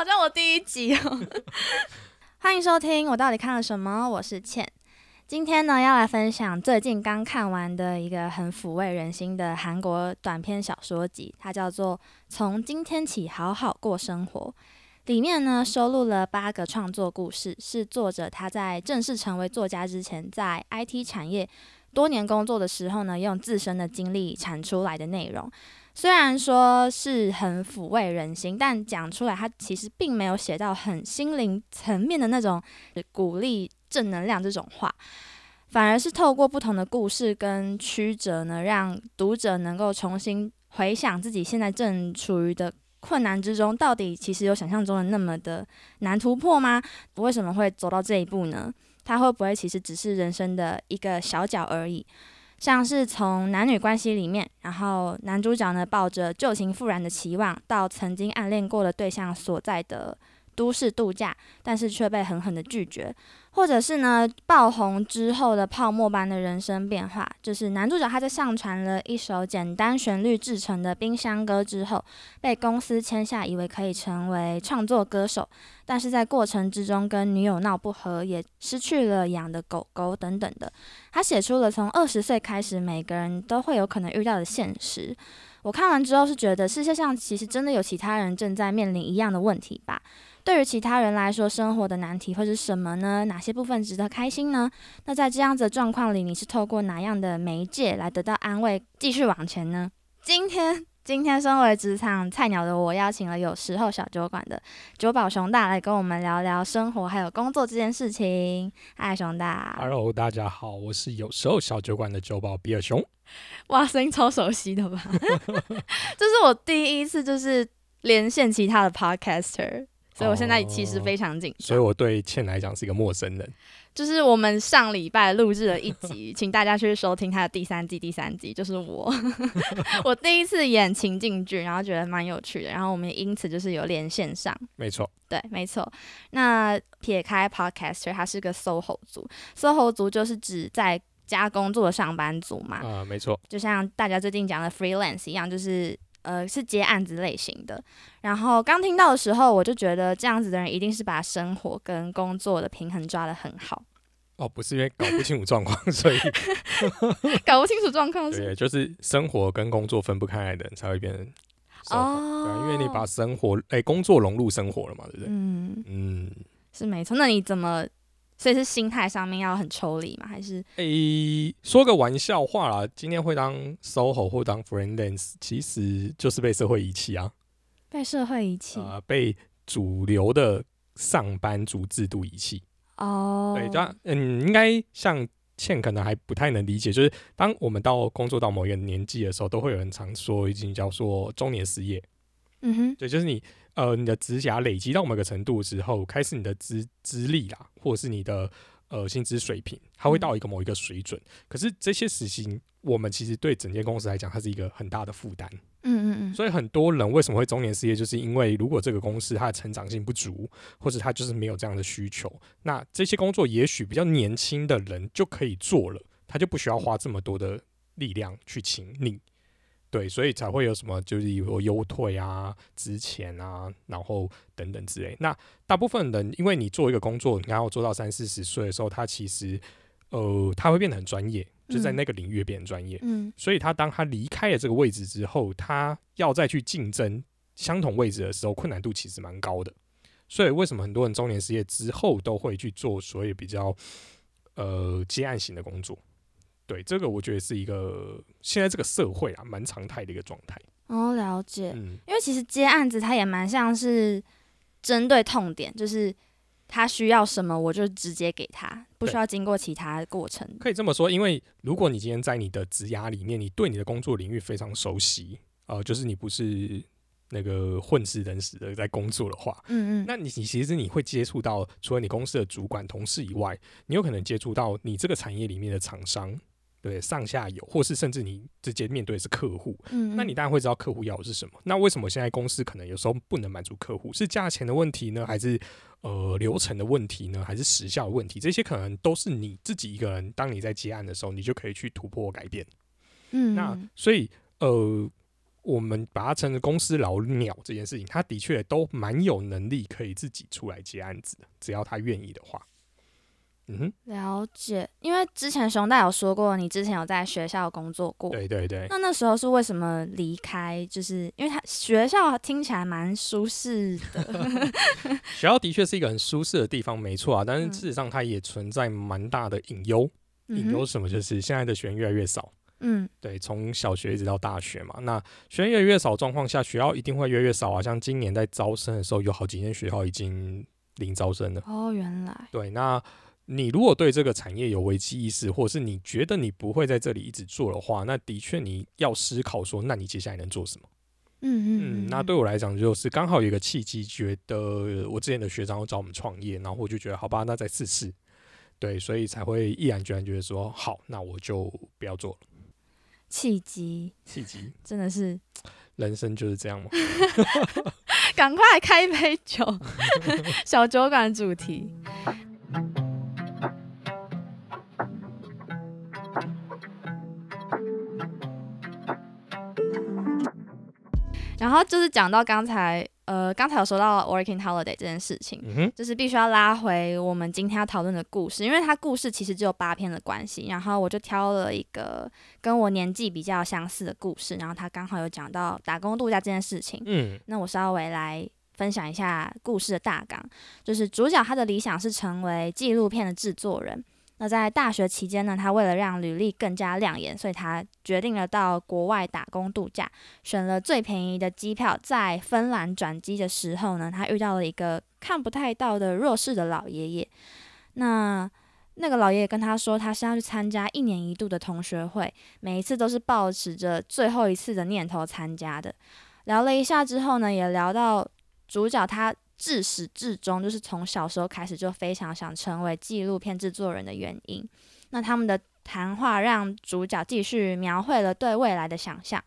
好像我第一集哦。欢迎收听，我到底看了什么？我是倩。今天呢，要来分享最近刚看完的一个很抚慰人心的韩国短篇小说集，它叫做《从今天起好好过生活》。里面呢，收录了八个创作故事，是作者他在正式成为作家之前，在 IT 产业多年工作的时候呢，用自身的经历产出来的内容。虽然说是很抚慰人心，但讲出来，他其实并没有写到很心灵层面的那种鼓励。正能量这种话，反而是透过不同的故事跟曲折呢，让读者能够重新回想自己现在正处于的困难之中，到底其实有想象中的那么的难突破吗？为什么会走到这一步呢？他会不会其实只是人生的一个小角而已？像是从男女关系里面，然后男主角呢抱着旧情复燃的期望，到曾经暗恋过的对象所在的都市度假，但是却被狠狠的拒绝。或者是呢，爆红之后的泡沫般的人生变化，就是男主角他在上传了一首简单旋律制成的冰箱歌之后，被公司签下，以为可以成为创作歌手，但是在过程之中跟女友闹不和，也失去了养的狗狗等等的。他写出了从二十岁开始，每个人都会有可能遇到的现实。我看完之后是觉得，世界上其实真的有其他人正在面临一样的问题吧。对于其他人来说，生活的难题会是什么呢？哪些部分值得开心呢？那在这样子的状况里，你是透过哪样的媒介来得到安慰，继续往前呢？今天，今天身为职场菜鸟的我，邀请了有时候小酒馆的酒保熊大来跟我们聊聊生活还有工作这件事情。嗨，熊大。Hello，大家好，我是有时候小酒馆的酒保比尔熊。哇，声音超熟悉的吧？这是我第一次就是连线其他的 podcaster。所以我现在其实非常紧张，所以我对倩来讲是一个陌生人。就是我们上礼拜录制了一集，请大家去收听他的第三季。第三集就是我，我第一次演情境剧，然后觉得蛮有趣的，然后我们因此就是有连线上。没错，对，没错。那撇开 podcaster，他是个 soho 族，soho 族就是指在家工作的上班族嘛。啊，没错。就像大家最近讲的 freelance 一样，就是。呃，是接案子类型的。然后刚听到的时候，我就觉得这样子的人一定是把生活跟工作的平衡抓得很好。哦，不是因为搞不清楚状况，所以 搞不清楚状况。对，就是生活跟工作分不开来的人才会变成哦。对，因为你把生活哎工作融入生活了嘛，对不对？嗯嗯，是没错。那你怎么？所以是心态上面要很抽离吗？还是诶，说个玩笑话啦，今天会当 SOHO 或当 freelance，其实就是被社会遗弃啊，被社会遗弃啊，被主流的上班族制度遗弃哦。对，这样嗯，应该像倩可能还不太能理解，就是当我们到工作到某一个年纪的时候，都会有人常说一句叫做中年失业。嗯哼，对，就是你。呃，你的指甲累积到某个程度之后，开始你的资资历啦，或者是你的呃薪资水平，它会到一个某一个水准。可是这些事情，我们其实对整间公司来讲，它是一个很大的负担。嗯嗯嗯。所以很多人为什么会中年失业，就是因为如果这个公司它的成长性不足，或者它就是没有这样的需求，那这些工作也许比较年轻的人就可以做了，他就不需要花这么多的力量去请你。对，所以才会有什么，就是有优退啊、值钱啊，然后等等之类。那大部分人，因为你做一个工作，然后做到三四十岁的时候，他其实呃，他会变得很专业，就在那个领域变专业。嗯，所以他当他离开了这个位置之后，他要再去竞争相同位置的时候，困难度其实蛮高的。所以为什么很多人中年失业之后都会去做所谓比较呃接案型的工作？对，这个我觉得是一个现在这个社会啊，蛮常态的一个状态。哦，了解。嗯，因为其实接案子它也蛮像是针对痛点，就是他需要什么，我就直接给他，不需要经过其他过程。可以这么说，因为如果你今天在你的职涯里面，你对你的工作领域非常熟悉，呃，就是你不是那个混吃等死的在工作的话，嗯嗯，那你你其实你会接触到除了你公司的主管同事以外，你有可能接触到你这个产业里面的厂商。对上下游，或是甚至你直接面对的是客户，嗯，那你当然会知道客户要的是什么。那为什么现在公司可能有时候不能满足客户？是价钱的问题呢，还是呃流程的问题呢，还是时效的问题？这些可能都是你自己一个人，当你在接案的时候，你就可以去突破改变。嗯，那所以呃，我们把它称为公司老鸟这件事情，他的确都蛮有能力可以自己出来接案子的，只要他愿意的话。嗯哼，了解。因为之前熊大有说过，你之前有在学校工作过。对对对。那那时候是为什么离开？就是因为他学校听起来蛮舒适的。学校的确是一个很舒适的地方，没错啊。但是事实上，它也存在蛮大的隐忧。隐忧什么？就是现在的学员越来越少。嗯，对，从小学一直到大学嘛，那学员越来越少状况下，学校一定会越来越少啊。像今年在招生的时候，有好几间学校已经零招生了。哦，原来。对，那。你如果对这个产业有危机意识，或者是你觉得你不会在这里一直做的话，那的确你要思考说，那你接下来能做什么？嗯嗯，那对我来讲，就是刚好有一个契机，觉得我之前的学长要找我们创业，然后我就觉得好吧，那再试试。对，所以才会毅然决然觉得说，好，那我就不要做了。契机，契机，真的是人生就是这样吗？赶快开一杯酒，小酒馆主题。然后就是讲到刚才，呃，刚才有说到 working holiday 这件事情，就是必须要拉回我们今天要讨论的故事，因为它故事其实只有八篇的关系。然后我就挑了一个跟我年纪比较相似的故事，然后他刚好有讲到打工度假这件事情。嗯，那我稍微来分享一下故事的大纲，就是主角他的理想是成为纪录片的制作人。那在大学期间呢，他为了让履历更加亮眼，所以他决定了到国外打工度假，选了最便宜的机票，在芬兰转机的时候呢，他遇到了一个看不太到的弱势的老爷爷。那那个老爷爷跟他说，他是要去参加一年一度的同学会，每一次都是抱持着最后一次的念头参加的。聊了一下之后呢，也聊到主角他。自始至终，就是从小时候开始就非常想成为纪录片制作人的原因。那他们的谈话让主角继续描绘了对未来的想象。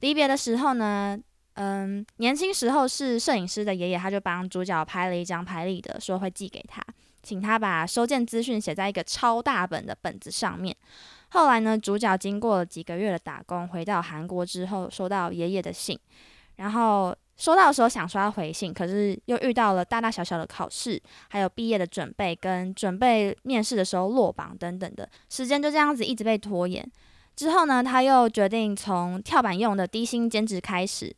离别的时候呢，嗯，年轻时候是摄影师的爷爷，他就帮主角拍了一张拍立得，说会寄给他，请他把收件资讯写在一个超大本的本子上面。后来呢，主角经过了几个月的打工，回到韩国之后，收到爷爷的信，然后。收到的时候想刷回信，可是又遇到了大大小小的考试，还有毕业的准备跟准备面试的时候落榜等等的，时间就这样子一直被拖延。之后呢，他又决定从跳板用的低薪兼职开始。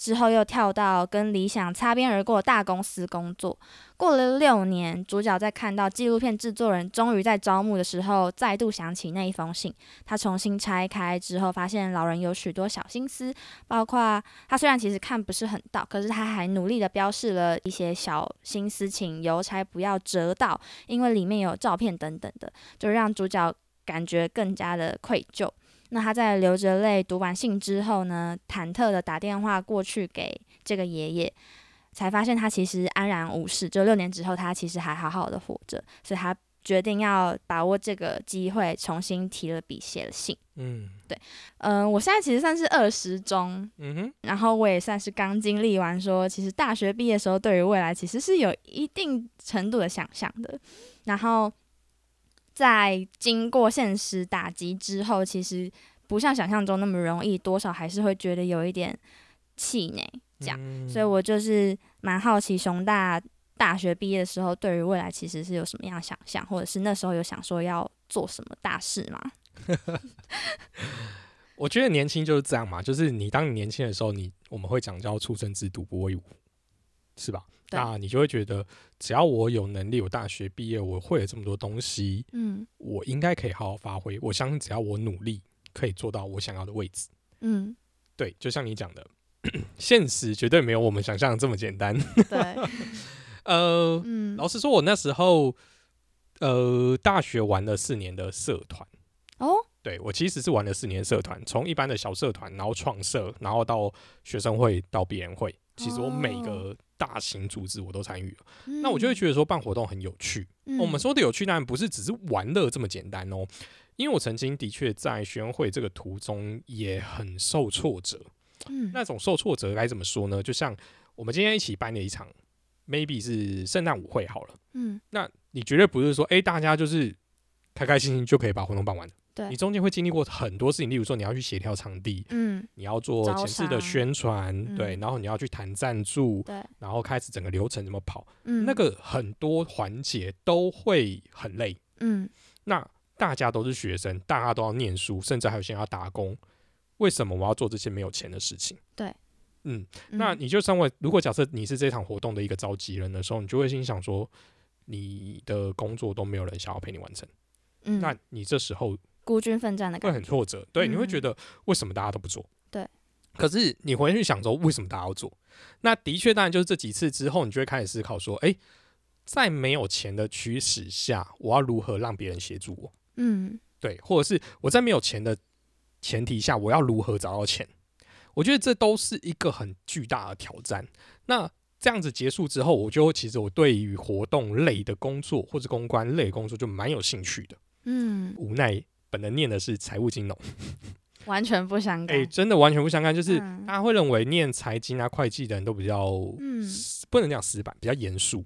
之后又跳到跟理想擦边而过的大公司工作。过了六年，主角在看到纪录片制作人终于在招募的时候，再度想起那一封信。他重新拆开之后，发现老人有许多小心思，包括他虽然其实看不是很到，可是他还努力的标示了一些小心思，请邮差不要折到，因为里面有照片等等的，就让主角感觉更加的愧疚。那他在流着泪读完信之后呢，忐忑的打电话过去给这个爷爷，才发现他其实安然无事。就六年之后，他其实还好好的活着，所以他决定要把握这个机会，重新提了笔写了信。嗯，对，嗯，我现在其实算是二十中，嗯哼，然后我也算是刚经历完，说其实大学毕业的时候，对于未来其实是有一定程度的想象的，然后。在经过现实打击之后，其实不像想象中那么容易，多少还是会觉得有一点气馁。这样，所以我就是蛮好奇，熊大大学毕业的时候，对于未来其实是有什么样的想象，或者是那时候有想说要做什么大事吗？我觉得年轻就是这样嘛，就是你当你年轻的时候，你我们会讲叫出生之犊不畏虎，是吧？那你就会觉得，只要我有能力，我大学毕业，我会了这么多东西，嗯，我应该可以好好发挥。我相信，只要我努力，可以做到我想要的位置。嗯，对，就像你讲的，现实绝对没有我们想象的这么简单。对，呃，老实说，我那时候，呃，大学玩了四年的社团。哦，对我其实是玩了四年社团，从一般的小社团，然后创社，然后到学生会，到毕业会。其实我每个大型组织我都参与了，那我就会觉得说办活动很有趣。我们说的有趣当然不是只是玩乐这么简单哦，因为我曾经的确在学生会这个途中也很受挫折。嗯，那种受挫折该怎么说呢？就像我们今天一起办的一场，maybe 是圣诞舞会好了。嗯，那你绝对不是说，哎，大家就是开开心心就可以把活动办完。对，你中间会经历过很多事情，例如说你要去协调场地，嗯，你要做前置的宣传，对，然后你要去谈赞助，对，然后开始整个流程怎么跑，嗯，那个很多环节都会很累，嗯，那大家都是学生，大家都要念书，甚至还有些人要打工，为什么我要做这些没有钱的事情？对，嗯，那你就身为如果假设你是这场活动的一个召集人的时候，你就会心想说，你的工作都没有人想要陪你完成，嗯，那你这时候。孤军奋战的感觉会很挫折，对，你会觉得为什么大家都不做？对，可是你回去想说，为什么大家要做？那的确，当然就是这几次之后，你就会开始思考说，哎，在没有钱的驱使下，我要如何让别人协助我？嗯，对，或者是我在没有钱的前提下，我要如何找到钱？我觉得这都是一个很巨大的挑战。那这样子结束之后，我就其实我对于活动类的工作或者公关类工作就蛮有兴趣的。嗯，无奈。本人念的是财务金融，完全不相干。哎，真的完全不相干。就是大家会认为念财经啊、会计的人都比较，嗯，不能讲死板，比较严肃，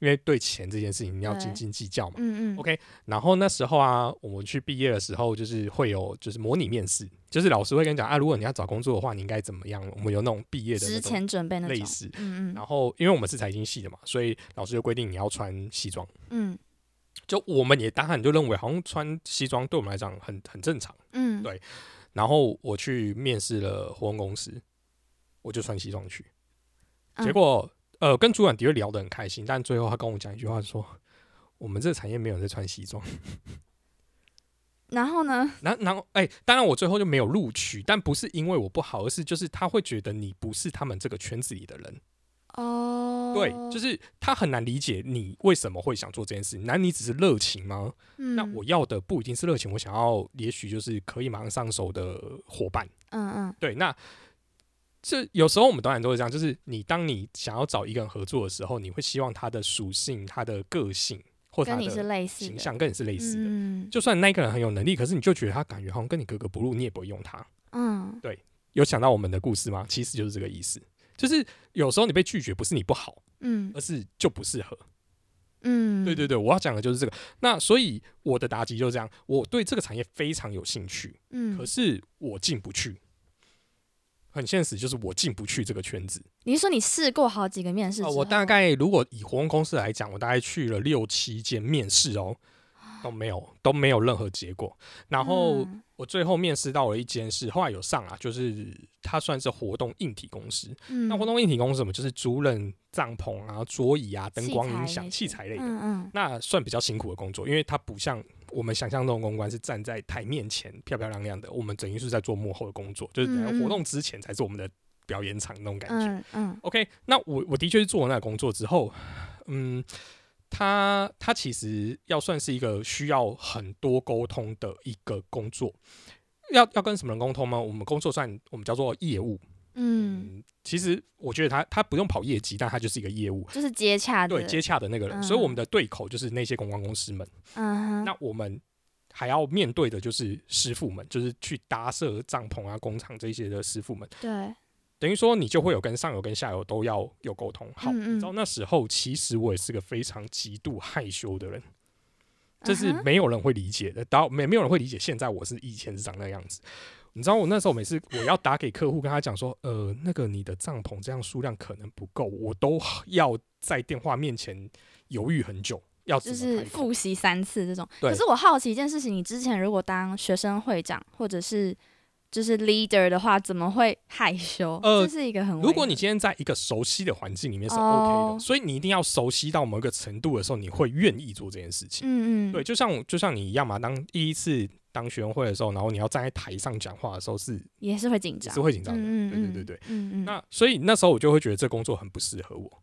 因为对钱这件事情你要斤斤计较嘛。嗯嗯。OK，然后那时候啊，我们去毕业的时候，就是会有就是模拟面试，就是老师会跟你讲啊，如果你要找工作的话，你应该怎么样？我们有那种毕业的之前准备那类似，嗯嗯。然后因为我们是财经系的嘛，所以老师就规定你要穿西装。嗯。就我们也当然就认为，好像穿西装对我们来讲很很正常，嗯，对。然后我去面试了活动公司，我就穿西装去。结果，呃，跟主管的确聊得很开心，但最后他跟我讲一句话，说我们这个产业没有人在穿西装。然后呢？然然后，哎，当然我最后就没有录取，但不是因为我不好，而是就是他会觉得你不是他们这个圈子里的人。哦，对，就是他很难理解你为什么会想做这件事。难你只是热情吗？那我要的不一定是热情，我想要也许就是可以马上上手的伙伴。嗯嗯，对。那这有时候我们导演都会这样，就是你当你想要找一个人合作的时候，你会希望他的属性、他的个性或跟你是形象，跟你是类似的。嗯，就算那个人很有能力，可是你就觉得他感觉好像跟你格格不入，你也不会用他。嗯，对。有想到我们的故事吗？其实就是这个意思。就是有时候你被拒绝，不是你不好，嗯，而是就不适合，嗯，对对对，我要讲的就是这个。那所以我的答题就是这样，我对这个产业非常有兴趣，嗯，可是我进不去，很现实，就是我进不去这个圈子。你是说你试过好几个面试？我大概如果以活动公司来讲，我大概去了六七间面试哦。都没有都没有任何结果，然后我最后面试到了一间是后来有上啊，就是它算是活动硬体公司。那活动硬体公司什么？就是租赁帐篷啊、桌椅啊、灯光、音响、器材类的。嗯那算比较辛苦的工作，因为它不像我们想象中的公关是站在台面前漂漂亮亮的，我们等于是在做幕后的工作，就是活动之前才是我们的表演场那种感觉。嗯嗯。OK，那我我的确是做了那个工作之后，嗯。他他其实要算是一个需要很多沟通的一个工作，要要跟什么人沟通吗？我们工作算我们叫做业务，嗯，其实我觉得他他不用跑业绩，但他就是一个业务，就是接洽。的对接洽的那个人，所以我们的对口就是那些公关公司们，嗯，那我们还要面对的就是师傅们，就是去搭设帐篷啊、工厂这些的师傅们，对。等于说，你就会有跟上游跟下游都要有沟通。好，你知道那时候其实我也是个非常极度害羞的人，这是没有人会理解的。到没没有人会理解，现在我是以前是长那样子。你知道我那时候每次我要打给客户，跟他讲说，呃，那个你的帐篷这样数量可能不够，我都要在电话面前犹豫很久，要就是复习三次这种。可是我好奇一件事情，你之前如果当学生会长，或者是。就是 leader 的话，怎么会害羞？呃，这是一个很……如果你今天在一个熟悉的环境里面是 OK 的，所以你一定要熟悉到某一个程度的时候，你会愿意做这件事情。嗯嗯，对，就像就像你一样嘛，当第一次当学生会的时候，然后你要站在台上讲话的时候，是也是会紧张，是会紧张的。嗯对对对对，嗯嗯。那所以那时候我就会觉得这工作很不适合我。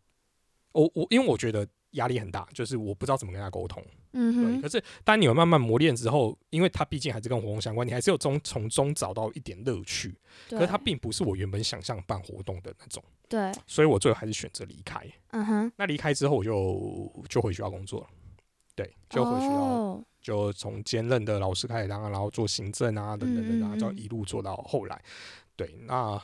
我我因为我觉得。压力很大，就是我不知道怎么跟他沟通。嗯哼。对，可是当你们慢慢磨练之后，因为他毕竟还是跟活动相关，你还是有中从中找到一点乐趣。可是他并不是我原本想象办活动的那种。对。所以我最后还是选择离开。嗯哼。那离开之后，我就就回学校工作了。对，就回学校，就从兼任的老师开始当，然后做行政啊，等等等等，就一路做到后来。对，那。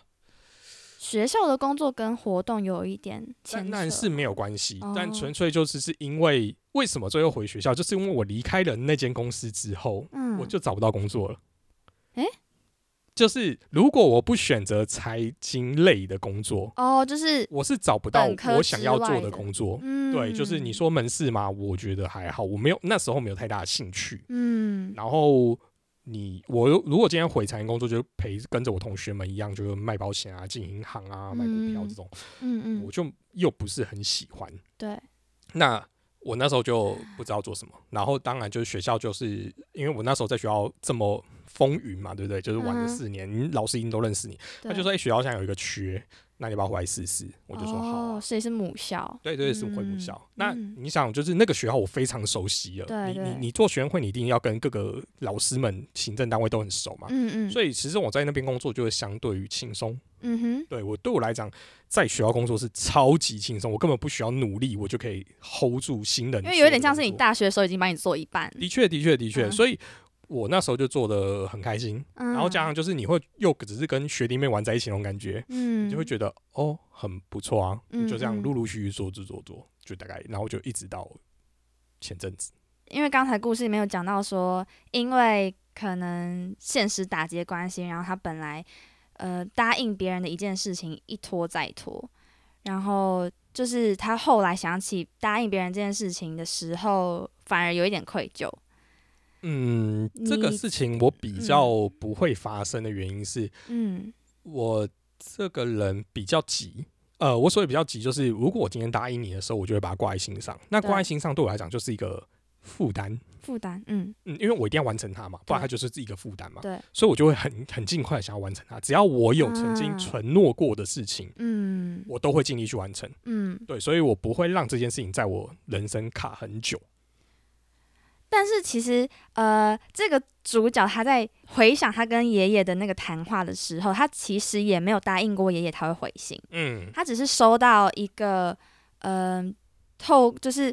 学校的工作跟活动有一点牵那是没有关系，但纯粹就是是因为为什么最后回学校，就是因为我离开了那间公司之后，嗯，我就找不到工作了。哎。就是如果我不选择财经类的工作，哦，就是我是找不到我想要做的工作。嗯，对，就是你说门市嘛，我觉得还好，我没有那时候没有太大的兴趣。嗯，然后你我如果今天回财经工作，就陪跟着我同学们一样，就是卖保险啊、进银行啊、买股票这种。嗯嗯，我就又不是很喜欢。对，那我那时候就不知道做什么。然后当然就是学校，就是因为我那时候在学校这么。风云嘛，对不对？就是玩了四年，老师已经都认识你。他就说：“哎，学校现在有一个缺，那你要不要回来试试？”我就说：“好。”所以是母校，对对，是回母校。那你想，就是那个学校我非常熟悉了。你你你做学生会，你一定要跟各个老师们、行政单位都很熟嘛。嗯嗯。所以其实我在那边工作就会相对于轻松。嗯哼。对我对我来讲，在学校工作是超级轻松，我根本不需要努力，我就可以 hold 住新人。因为有点像是你大学的时候已经把你做一半。的确，的确，的确。所以。我那时候就做的很开心，然后加上就是你会又只是跟学弟妹玩在一起那种感觉，嗯，你就会觉得哦很不错啊，就这样陆陆续续做做做做，就大概然后就一直到前阵子。因为刚才故事里面有讲到说，因为可能现实打击关系，然后他本来呃答应别人的一件事情一拖再拖，然后就是他后来想起答应别人这件事情的时候，反而有一点愧疚。嗯，这个事情我比较不会发生的原因是，嗯，我这个人比较急。呃，我所以比较急，就是如果我今天答应你的时候，我就会把它挂在心上。那挂在心上对我来讲就是一个负担，负担，嗯嗯，因为我一定要完成它嘛，不然它就是一个负担嘛。对，所以我就会很很尽快想要完成它。只要我有曾经承诺过的事情，嗯，我都会尽力去完成。嗯，对，所以我不会让这件事情在我人生卡很久。但是其实，呃，这个主角他在回想他跟爷爷的那个谈话的时候，他其实也没有答应过爷爷他会回信。嗯，他只是收到一个，呃，透就是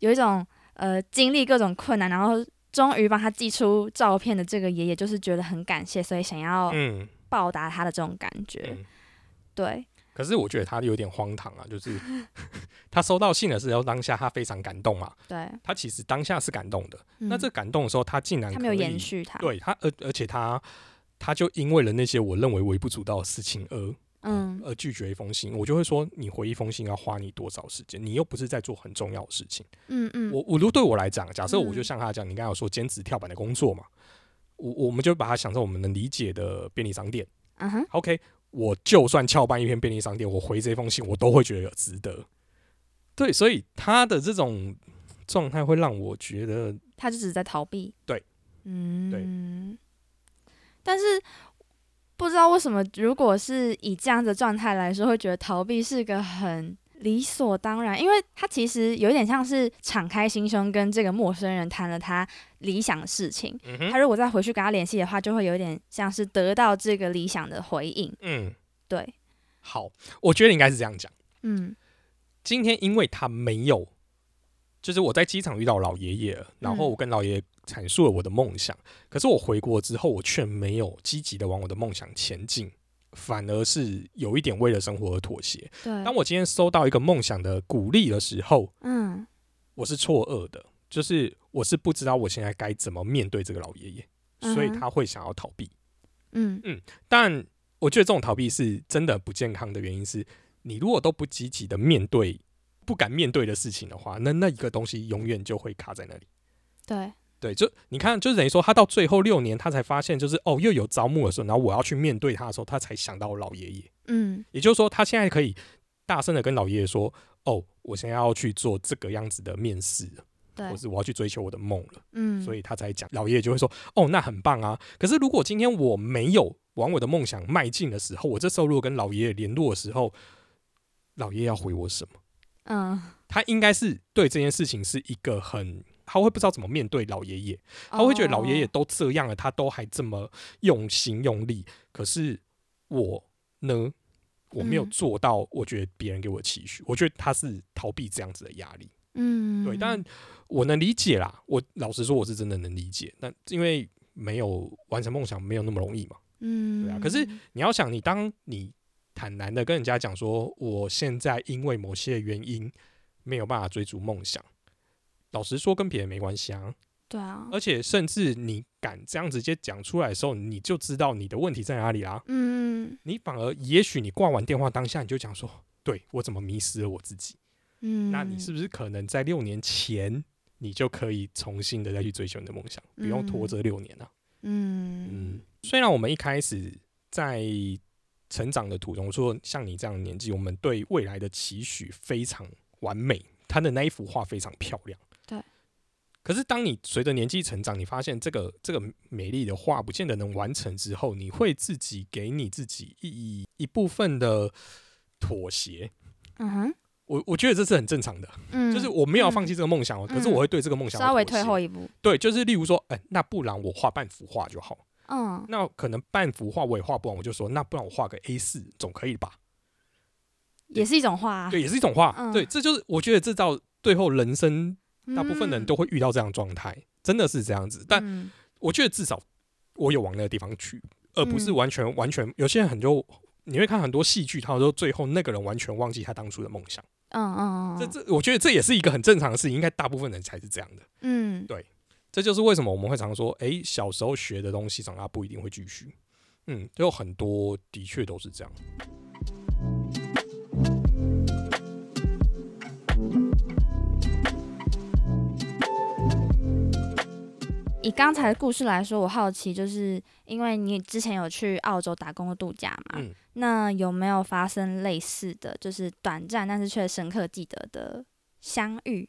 有一种呃经历各种困难，然后终于帮他寄出照片的这个爷爷，就是觉得很感谢，所以想要报答他的这种感觉。对。可是我觉得他有点荒唐啊，就是 他收到信的时候，当下他非常感动嘛。对，他其实当下是感动的。那这感动的时候，他竟然他没有延续他，对他，而而且他他就因为了那些我认为微不足道的事情而嗯而拒绝一封信，我就会说你回一封信要花你多少时间？你又不是在做很重要的事情。嗯嗯，我我如果对我来讲，假设我就像他讲，你刚刚说兼职跳板的工作嘛，我我们就把它想成我们能理解的便利商店。嗯哼，OK。我就算翘班一篇便利商店，我回这封信，我都会觉得值得。对，所以他的这种状态会让我觉得，他就只是在逃避。对，嗯，对。但是不知道为什么，如果是以这样的状态来说，会觉得逃避是个很。理所当然，因为他其实有点像是敞开心胸跟这个陌生人谈了他理想的事情。他如果再回去跟他联系的话，就会有点像是得到这个理想的回应。嗯，对。好，我觉得应该是这样讲。嗯，今天因为他没有，就是我在机场遇到老爷爷，然后我跟老爷爷阐述了我的梦想，可是我回国之后，我却没有积极的往我的梦想前进。反而是有一点为了生活而妥协。对，当我今天收到一个梦想的鼓励的时候，嗯，我是错愕的，就是我是不知道我现在该怎么面对这个老爷爷，所以他会想要逃避。嗯嗯，但我觉得这种逃避是真的不健康的原因是，你如果都不积极的面对不敢面对的事情的话，那那一个东西永远就会卡在那里。对。对，就你看，就是等于说，他到最后六年，他才发现，就是哦，又有招募的时候，然后我要去面对他的时候，他才想到老爷爷。嗯，也就是说，他现在可以大声的跟老爷爷说：“哦，我现在要去做这个样子的面试了，对，或是我要去追求我的梦了。”嗯，所以他才讲，老爷爷就会说：“哦，那很棒啊。”可是如果今天我没有往我的梦想迈进的时候，我这时候如果跟老爷爷联络的时候，老爷爷要回我什么？嗯，他应该是对这件事情是一个很。他会不知道怎么面对老爷爷，他会觉得老爷爷都这样了，他都还这么用心用力，可是我呢，我没有做到，我觉得别人给我期许，我觉得他是逃避这样子的压力。嗯，对，但我能理解啦。我老实说，我是真的能理解。那因为没有完成梦想，没有那么容易嘛。嗯，对啊。可是你要想，你当你坦然的跟人家讲说，我现在因为某些原因没有办法追逐梦想。老实说，跟别人没关系啊。对啊，而且甚至你敢这样直接讲出来的时候，你就知道你的问题在哪里啦。嗯，你反而也许你挂完电话当下你就讲说，对我怎么迷失了我自己？嗯，那你是不是可能在六年前你就可以重新的再去追求你的梦想，不用拖这六年啊？嗯嗯，虽然我们一开始在成长的途中，说像你这样的年纪，我们对未来的期许非常完美，他的那一幅画非常漂亮。可是，当你随着年纪成长，你发现这个这个美丽的画不见得能完成之后，你会自己给你自己一一部分的妥协。嗯哼，我我觉得这是很正常的。嗯，就是我没有放弃这个梦想哦，可是我会对这个梦想稍微退后一步。对，就是例如说，哎，那不然我画半幅画就好。嗯，那可能半幅画我也画不完，我就说，那不然我画个 A 四总可以吧？也是一种画，啊对，也是一种画。对，这就是我觉得这到最后人生。大部分人都会遇到这样状态，真的是这样子。但我觉得至少我有往那个地方去，而不是完全完全。有些人很多，你会看很多戏剧，他说最后那个人完全忘记他当初的梦想。嗯嗯嗯。这这，我觉得这也是一个很正常的事情，应该大部分人才是这样的。嗯，对。这就是为什么我们会常说，哎，小时候学的东西，长大不一定会继续。嗯，有很多的确都是这样。以刚才的故事来说，我好奇，就是因为你之前有去澳洲打工的度假嘛，那有没有发生类似的就是短暂但是却深刻记得的相遇？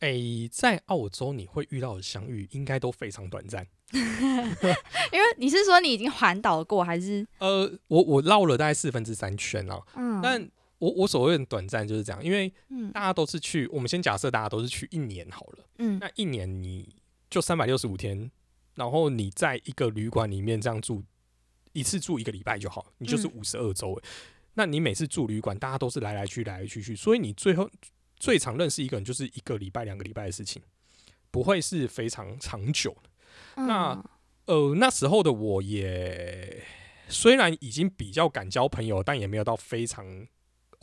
哎，在澳洲你会遇到的相遇，应该都非常短暂。因为你是说你已经环岛过，还是？呃，我我绕了大概四分之三圈了。嗯，但我我所谓的短暂就是这样，因为大家都是去，我们先假设大家都是去一年好了。嗯，那一年你就三百六十五天，然后你在一个旅馆里面这样住一次住一个礼拜就好，你就是五十二周。那你每次住旅馆，大家都是来来去来来去去，所以你最后最常认识一个人就是一个礼拜、两个礼拜的事情，不会是非常长久那呃那时候的我也虽然已经比较敢交朋友，但也没有到非常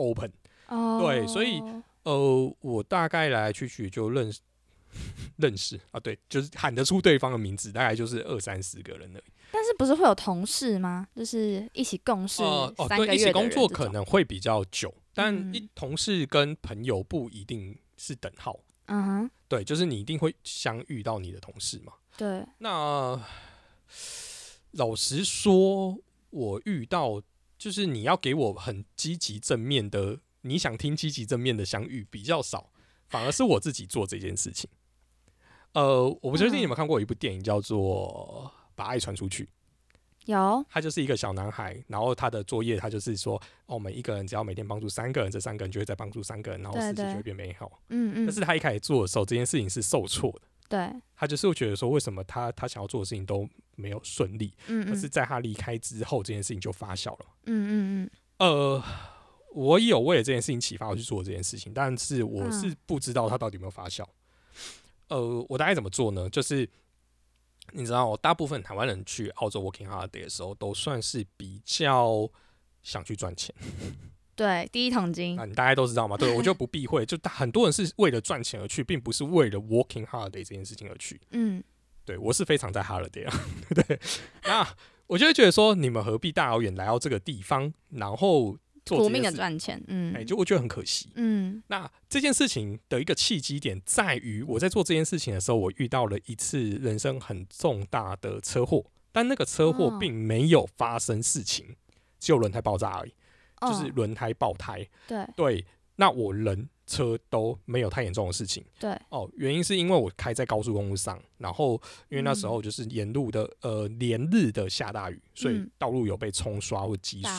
open。哦，对，所以呃我大概来来去去就认识。认识啊，对，就是喊得出对方的名字，大概就是二三十个人而已。但是不是会有同事吗？就是一起共事哦，对，一起工作可能会比较久，但一同事跟朋友不一定是等号。嗯哼，对，就是你一定会相遇到你的同事嘛。对，那老实说，我遇到就是你要给我很积极正面的，你想听积极正面的相遇比较少，反而是我自己做这件事情。呃，我不确定你有没有看过一部电影，叫做《把爱传出去》。有，他就是一个小男孩，然后他的作业，他就是说，哦，每一个人只要每天帮助三个人，这三个人就会再帮助三个人，然后世界就会变美好。嗯嗯。但是他一开始做的时候，这件事情是受挫的。对。他就是会觉得说，为什么他他想要做的事情都没有顺利？嗯嗯。可是在他离开之后，这件事情就发酵了。嗯嗯嗯。呃，我有为了这件事情启发我去做这件事情，但是我是不知道他到底有没有发酵。呃，我大概怎么做呢？就是你知道，我大部分台湾人去澳洲 working holiday 的时候，都算是比较想去赚钱。对，第一桶金，啊你大家都知道吗？对，我就不避讳，就很多人是为了赚钱而去，并不是为了 working holiday 这件事情而去。嗯，对我是非常在 holiday 啊。对，那我就会觉得说，你们何必大老远来到这个地方，然后。苦命的赚钱，嗯，哎，就我觉得很可惜，嗯。那这件事情的一个契机点在于，我在做这件事情的时候，我遇到了一次人生很重大的车祸，但那个车祸并没有发生事情，只有轮胎爆炸而已，就是轮胎爆胎。对对，那我人。车都没有太严重的事情。对哦，原因是因为我开在高速公路上，然后因为那时候就是沿路的呃连日的下大雨，所以道路有被冲刷或积水。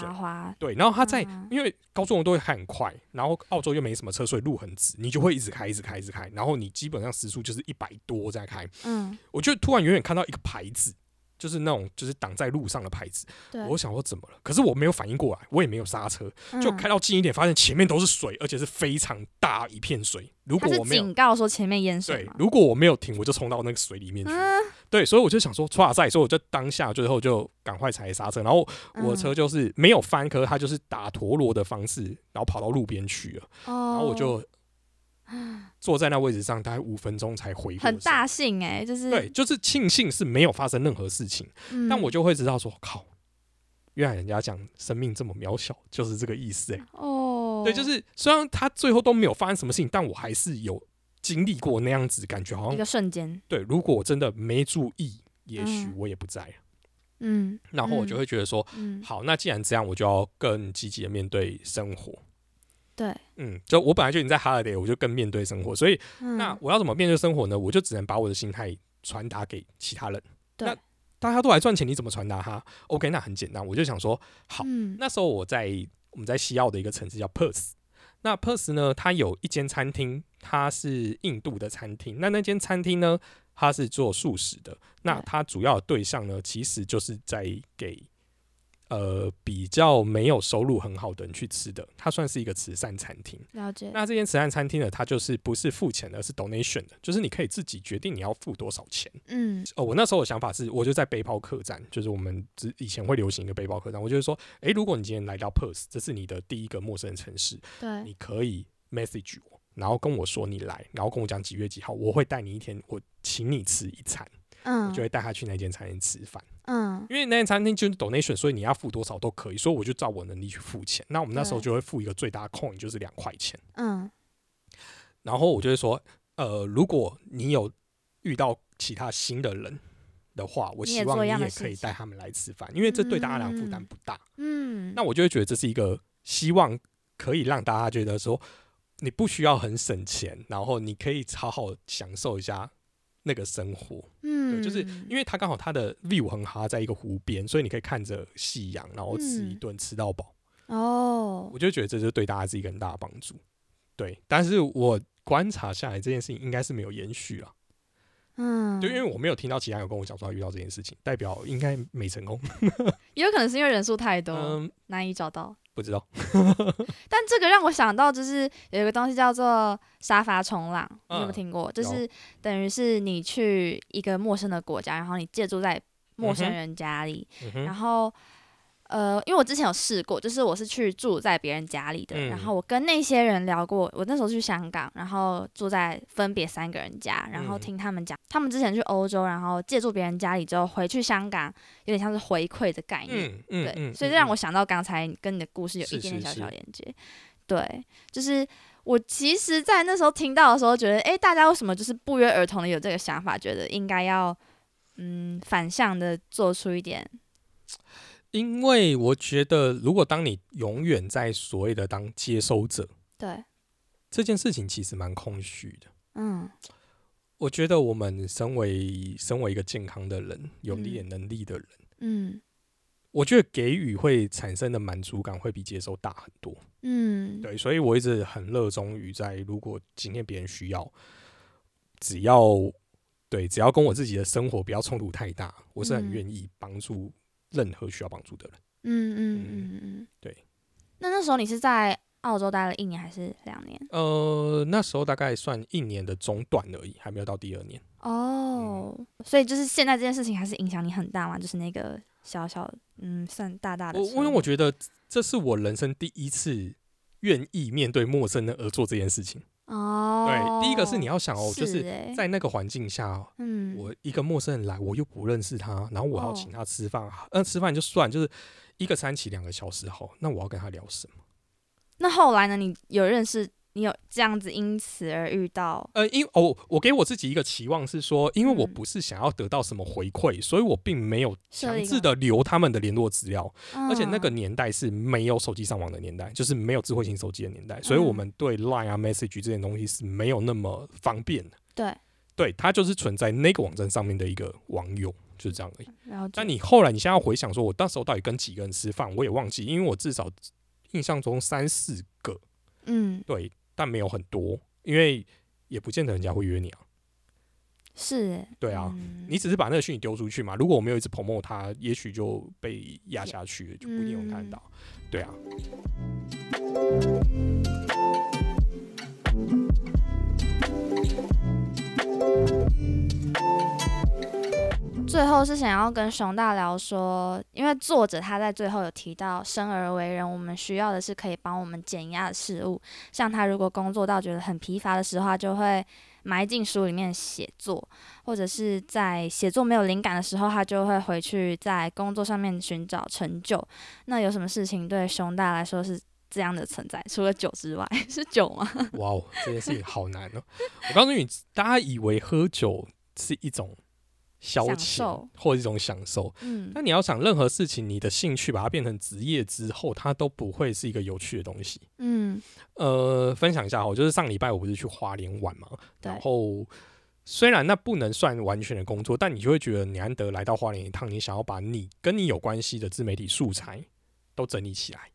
对，然后他在因为高速公路都会开很快，然后澳洲又没什么车，所以路很直，你就会一直开，一直开，一直开，然后你基本上时速就是一百多在开。嗯，我就突然远远看到一个牌子。就是那种就是挡在路上的牌子，我想说怎么了？可是我没有反应过来，我也没有刹车，就开到近一点，发现前面都是水，而且是非常大一片水。如果我没有警告说前面淹水，对，如果我没有停，我就冲到那个水里面去。对，所以我就想说，唰赛，所以我就当下最后就赶快踩刹车，然后我的车就是没有翻，可是它就是打陀螺的方式，然后跑到路边去了。然后我就坐在那位置上大概五分钟才回，很大幸哎，就是对，就是庆幸是没有发生任何事情，但我就会知道说，靠，原来人家讲生命这么渺小，就是这个意思哎。哦，对，就是虽然他最后都没有发生什么事情，但我还是有经历过那样子，感觉好像一个瞬间。对，如果我真的没注意，也许我也不在了。嗯，然后我就会觉得说，好，那既然这样，我就要更积极的面对生活。对，嗯，就我本来就已经在 holiday，我就更面对生活，所以那我要怎么面对生活呢？我就只能把我的心态传达给其他人。那大家都来赚钱，你怎么传达哈？OK，那很简单，我就想说，好，那时候我在我们在西澳的一个城市叫 Perth，那 Perth 呢，它有一间餐厅，它是印度的餐厅，那那间餐厅呢？它是做素食的，那它主要的对象呢，其实就是在给呃比较没有收入很好的人去吃的，它算是一个慈善餐厅。了解。那这间慈善餐厅呢，它就是不是付钱的，是 donation 的，就是你可以自己决定你要付多少钱。嗯。哦，我那时候的想法是，我就在背包客栈，就是我们之以前会流行一个背包客栈，我就是说，哎，如果你今天来到 Perth，这是你的第一个陌生城市，对，你可以 message 我。然后跟我说你来，然后跟我讲几月几号，我会带你一天，我请你吃一餐，嗯，我就会带他去那间餐厅吃饭，嗯，因为那间餐厅就是 donation，所以你要付多少都可以，所以我就照我能力去付钱。那我们那时候就会付一个最大的 coin，就是两块钱，嗯，然后我就会说，呃，如果你有遇到其他新的人的话，我希望你也可以带他们来吃饭，因为这对大家来负担不大，嗯，那我就会觉得这是一个希望可以让大家觉得说。你不需要很省钱，然后你可以好好享受一下那个生活。嗯，对，就是因为他刚好他的 view 很好，在一个湖边，所以你可以看着夕阳，然后吃一顿吃到饱。哦，我就觉得这就对大家是一个很大的帮助。对，但是我观察下来，这件事情应该是没有延续了。嗯，就因为我没有听到其他人跟我讲说他遇到这件事情，代表应该没成功。也有可能是因为人数太多，嗯难以找到。不知道，但这个让我想到，就是有一个东西叫做沙发冲浪，你有没有听过？就是等于是你去一个陌生的国家，然后你借住在陌生人家里，然后。呃，因为我之前有试过，就是我是去住在别人家里的，然后我跟那些人聊过，我那时候去香港，然后住在分别三个人家，然后听他们讲，他们之前去欧洲，然后借住别人家里之后回去香港，有点像是回馈的概念，对，所以这让我想到刚才跟你的故事有一点点小小连接，对，就是我其实，在那时候听到的时候，觉得，哎，大家为什么就是不约而同的有这个想法，觉得应该要，嗯，反向的做出一点。因为我觉得，如果当你永远在所谓的当接收者，对这件事情其实蛮空虚的。嗯，我觉得我们身为身为一个健康的人，有一点能力的人，嗯，我觉得给予会产生的满足感会比接收大很多。嗯，对，所以我一直很热衷于在如果今天别人需要，只要对只要跟我自己的生活不要冲突太大，我是很愿意帮助。任何需要帮助的人，嗯嗯嗯嗯，对。那那时候你是在澳洲待了一年还是两年？呃，那时候大概算一年的中段而已，还没有到第二年。哦，所以就是现在这件事情还是影响你很大嘛？就是那个小小嗯，算大大的。我因为我觉得这是我人生第一次愿意面对陌生人而做这件事情。哦，对，第一个是你要想哦，就是在那个环境下，嗯，我一个陌生人来，我又不认识他，然后我要请他吃饭，嗯，吃饭就算，就是一个餐起两个小时后，那我要跟他聊什么？那后来呢？你有认识？你有这样子因此而遇到？呃，因哦，我给我自己一个期望是说，因为我不是想要得到什么回馈，所以我并没有强制的留他们的联络资料。而且那个年代是没有手机上网的年代，就是没有智慧型手机的年代，所以我们对 Line 啊、Message 这些东西是没有那么方便的。对，对，它就是存在那个网站上面的一个网友，就是这样而已。但你后来你现在要回想说，我到时候到底跟几个人吃饭，我也忘记，因为我至少印象中三四个。嗯，对。但没有很多，因为也不见得人家会约你啊。是，对啊，你只是把那个讯息丢出去嘛。如果我没有一直捧 e 他，也许就被压下去，就不一定有看到。对啊。最最后是想要跟熊大聊说，因为作者他在最后有提到，生而为人，我们需要的是可以帮我们减压的事物。像他如果工作到觉得很疲乏的时候，他就会埋进书里面写作，或者是在写作没有灵感的时候，他就会回去在工作上面寻找成就。那有什么事情对熊大来说是这样的存在？除了酒之外，是酒吗？哇哦，这件事情好难哦！我告诉你，大家以为喝酒是一种。消遣或者一种享受，嗯，那你要想任何事情，你的兴趣把它变成职业之后，它都不会是一个有趣的东西，嗯，呃，分享一下哈，就是上礼拜我不是去花莲玩嘛，然后虽然那不能算完全的工作，但你就会觉得你难得来到花莲一趟，你想要把你跟你有关系的自媒体素材都整理起来，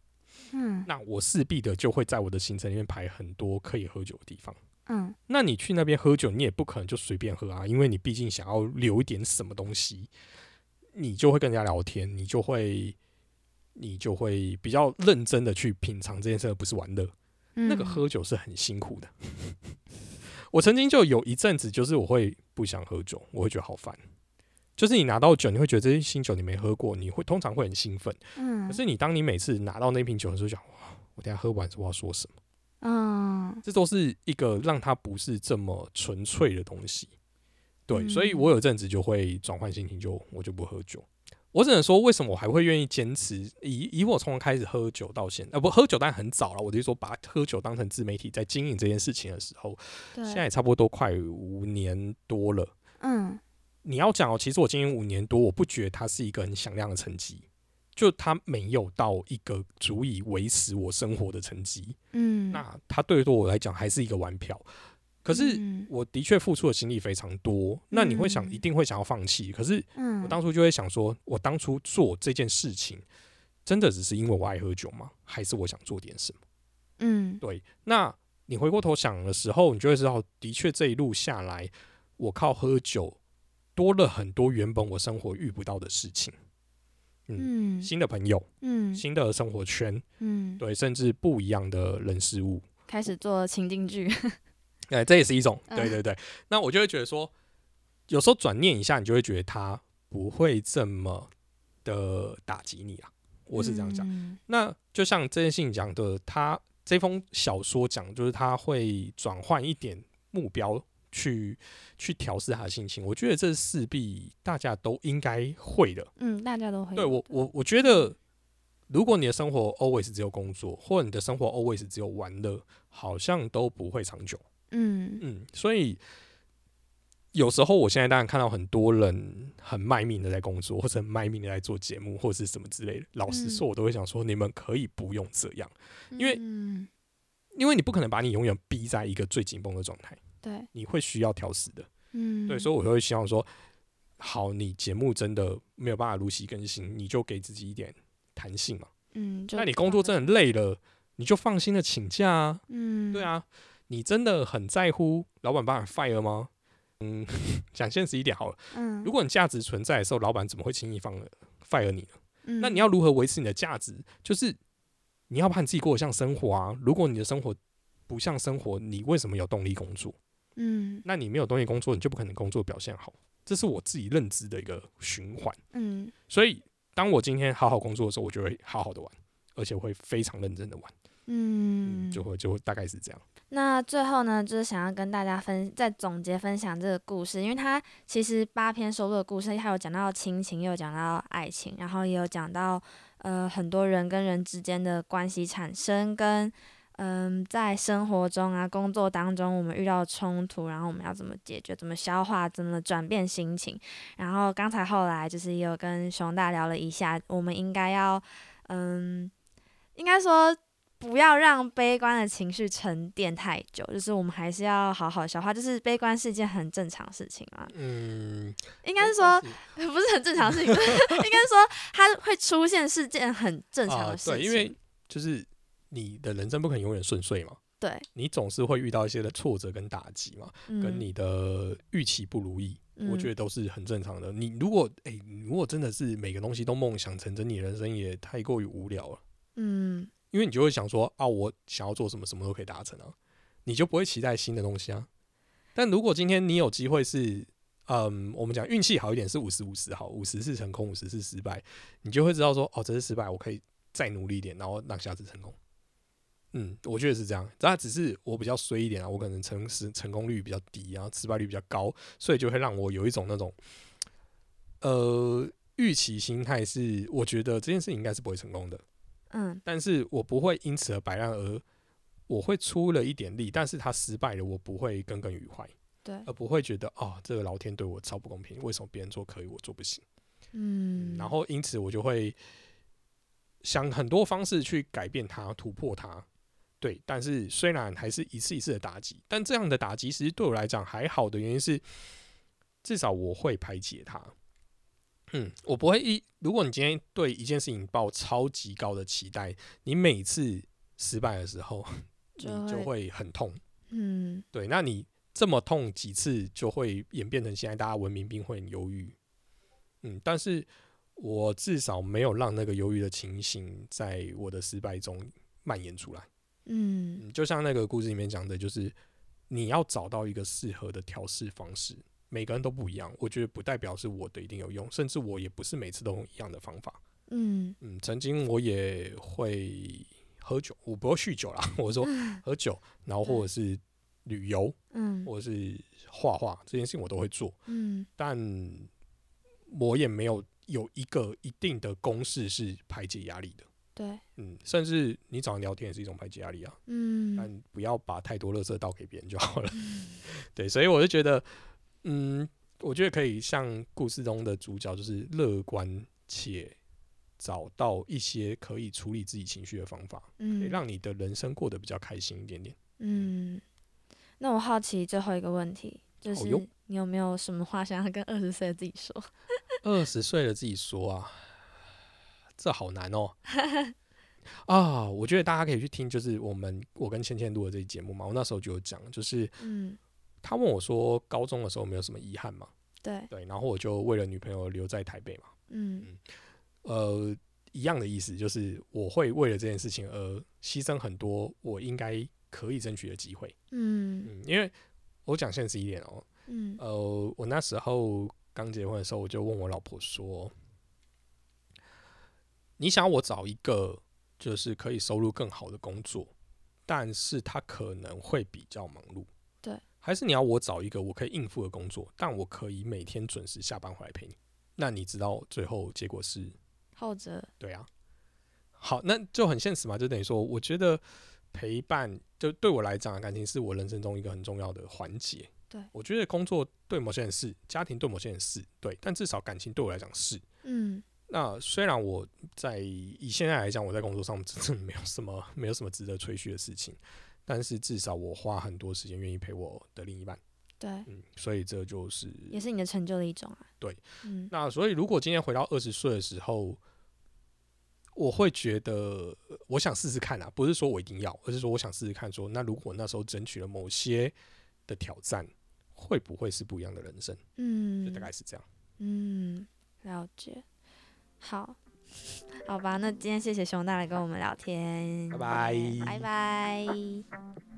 嗯，那我势必的就会在我的行程里面排很多可以喝酒的地方。嗯，那你去那边喝酒，你也不可能就随便喝啊，因为你毕竟想要留一点什么东西，你就会跟人家聊天，你就会，你就会比较认真的去品尝这件事，而不是玩乐。那个喝酒是很辛苦的。我曾经就有一阵子，就是我会不想喝酒，我会觉得好烦。就是你拿到酒，你会觉得这些新酒你没喝过，你会通常会很兴奋。嗯，可是你当你每次拿到那瓶酒的时候，想哇，我等下喝完之后要说什么？嗯，这都是一个让它不是这么纯粹的东西，对，所以我有阵子就会转换心情，就我就不喝酒。我只能说，为什么我还会愿意坚持？以以我从开始喝酒到现在，不喝酒，但很早了。我就说，把喝酒当成自媒体在经营这件事情的时候，现在也差不多快五年多了。嗯，你要讲哦，其实我经营五年多，我不觉得它是一个很响亮的成绩。就他没有到一个足以维持我生活的成绩，嗯，那他对于我来讲还是一个玩票。可是我的确付出的心力非常多，那你会想一定会想要放弃。可是我当初就会想说，我当初做这件事情，真的只是因为我爱喝酒吗？还是我想做点什么？嗯，对。那你回过头想的时候，你就会知道，的确这一路下来，我靠喝酒多了很多原本我生活遇不到的事情。嗯，新的朋友，嗯，新的生活圈，嗯，对，甚至不一样的人事物，开始做情境剧，哎，这也是一种，对对对。那我就会觉得说，有时候转念一下，你就会觉得他不会这么的打击你啊。我是这样讲。那就像这件事情讲的，他这封小说讲，就是他会转换一点目标。去去调试他的心情，我觉得这势必大家都应该会的。嗯，大家都会。对我，我我觉得，如果你的生活 always 只有工作，或者你的生活 always 只有玩乐，好像都不会长久。嗯嗯，所以有时候我现在当然看到很多人很卖命的在工作，或者很卖命的在做节目，或者是什么之类的。老实说，我都会想说，你们可以不用这样，因为因为你不可能把你永远逼在一个最紧绷的状态。对，你会需要调试的，嗯，对，所以我会希望说，好，你节目真的没有办法如期更新，你就给自己一点弹性嘛，嗯，那你工作真的累了，你就放心的请假啊，嗯，对啊，你真的很在乎老板把你 fire 吗？嗯，讲现实一点好了，嗯，如果你价值存在的时候，老板怎么会轻易放 fire 你呢？嗯，那你要如何维持你的价值？就是你要把你自己过得像生活啊，如果你的生活不像生活，你为什么有动力工作？嗯，那你没有东西工作，你就不可能工作表现好，这是我自己认知的一个循环。嗯，所以当我今天好好工作的时候，我就会好好的玩，而且会非常认真的玩。嗯，就会就会大概是这样。那最后呢，就是想要跟大家分再总结分享这个故事，因为它其实八篇收录的故事，它有讲到亲情，又讲到爱情，然后也有讲到呃很多人跟人之间的关系产生跟。嗯，在生活中啊，工作当中，我们遇到冲突，然后我们要怎么解决，怎么消化，怎么转变心情。然后刚才后来就是也有跟熊大聊了一下，我们应该要，嗯，应该说不要让悲观的情绪沉淀太久，就是我们还是要好好消化。就是悲观是一件很正常的事情啊。嗯，应该是说不是很正常的事情，应该说它会出现是件很正常的事情。对，因为就是。你的人生不可能永远顺遂嘛？对，你总是会遇到一些的挫折跟打击嘛，跟你的预期不如意，我觉得都是很正常的。你如果哎，如果真的是每个东西都梦想成真，你人生也太过于无聊了。嗯，因为你就会想说啊，我想要做什么，什么都可以达成啊，你就不会期待新的东西啊。但如果今天你有机会是嗯，我们讲运气好一点是五十五十好，五十是成功，五十是失败，你就会知道说，哦，这是失败，我可以再努力一点，然后让下次成功。嗯，我觉得是这样，但只是我比较衰一点啊，我可能成实成功率比较低，然后失败率比较高，所以就会让我有一种那种，呃，预期心态是，我觉得这件事情应该是不会成功的。嗯，但是我不会因此而摆烂，而我会出了一点力，但是他失败了，我不会耿耿于怀，对，而不会觉得哦，这个老天对我超不公平，为什么别人做可以，我做不行？嗯，然后因此我就会想很多方式去改变它，突破它。对，但是虽然还是一次一次的打击，但这样的打击其实对我来讲还好的原因是，至少我会排解它。嗯，我不会一，如果你今天对一件事情抱超级高的期待，你每次失败的时候，你就会很痛。嗯，对，那你这么痛几次，就会演变成现在大家文明病会很忧郁。嗯，但是我至少没有让那个忧郁的情形在我的失败中蔓延出来。嗯，就像那个故事里面讲的，就是你要找到一个适合的调试方式，每个人都不一样。我觉得不代表是我的一定有用，甚至我也不是每次都用一样的方法。嗯嗯，曾经我也会喝酒，我不会酗酒啦。我说喝酒，然后或者是旅游，嗯，或者是画画这件事情我都会做。嗯，但我也没有有一个一定的公式是排解压力的。对，嗯，甚至你找人聊天也是一种排解压力啊，嗯，但不要把太多垃圾倒给别人就好了，对，所以我就觉得，嗯，我觉得可以像故事中的主角，就是乐观且找到一些可以处理自己情绪的方法，嗯，让你的人生过得比较开心一点点。嗯，那我好奇最后一个问题，就是你有没有什么话想要跟二十岁的自己说？二十岁的自己说啊。这好难哦！啊，我觉得大家可以去听，就是我们我跟芊芊录的这期节目嘛。我那时候就有讲，就是嗯，他问我说，高中的时候没有什么遗憾嘛？对对，然后我就为了女朋友留在台北嘛。嗯呃，一样的意思，就是我会为了这件事情而牺牲很多我应该可以争取的机会。嗯嗯，因为我讲现实一点哦，嗯呃，我那时候刚结婚的时候，我就问我老婆说。你想我找一个就是可以收入更好的工作，但是他可能会比较忙碌，对。还是你要我找一个我可以应付的工作，但我可以每天准时下班回来陪你？那你知道最后结果是后者？对啊。好，那就很现实嘛，就等于说，我觉得陪伴就对我来讲，感情是我人生中一个很重要的环节。对，我觉得工作对某些人是，家庭对某些人是，对，但至少感情对我来讲是，嗯。那虽然我在以现在来讲，我在工作上真的没有什么没有什么值得吹嘘的事情，但是至少我花很多时间愿意陪我的另一半。对，嗯，所以这就是也是你的成就的一种啊。对，嗯，那所以如果今天回到二十岁的时候，我会觉得我想试试看啊，不是说我一定要，而是说我想试试看，说那如果那时候争取了某些的挑战，会不会是不一样的人生？嗯，就大概是这样。嗯，了解。好，好吧，那今天谢谢熊大来跟我们聊天，拜拜，拜拜。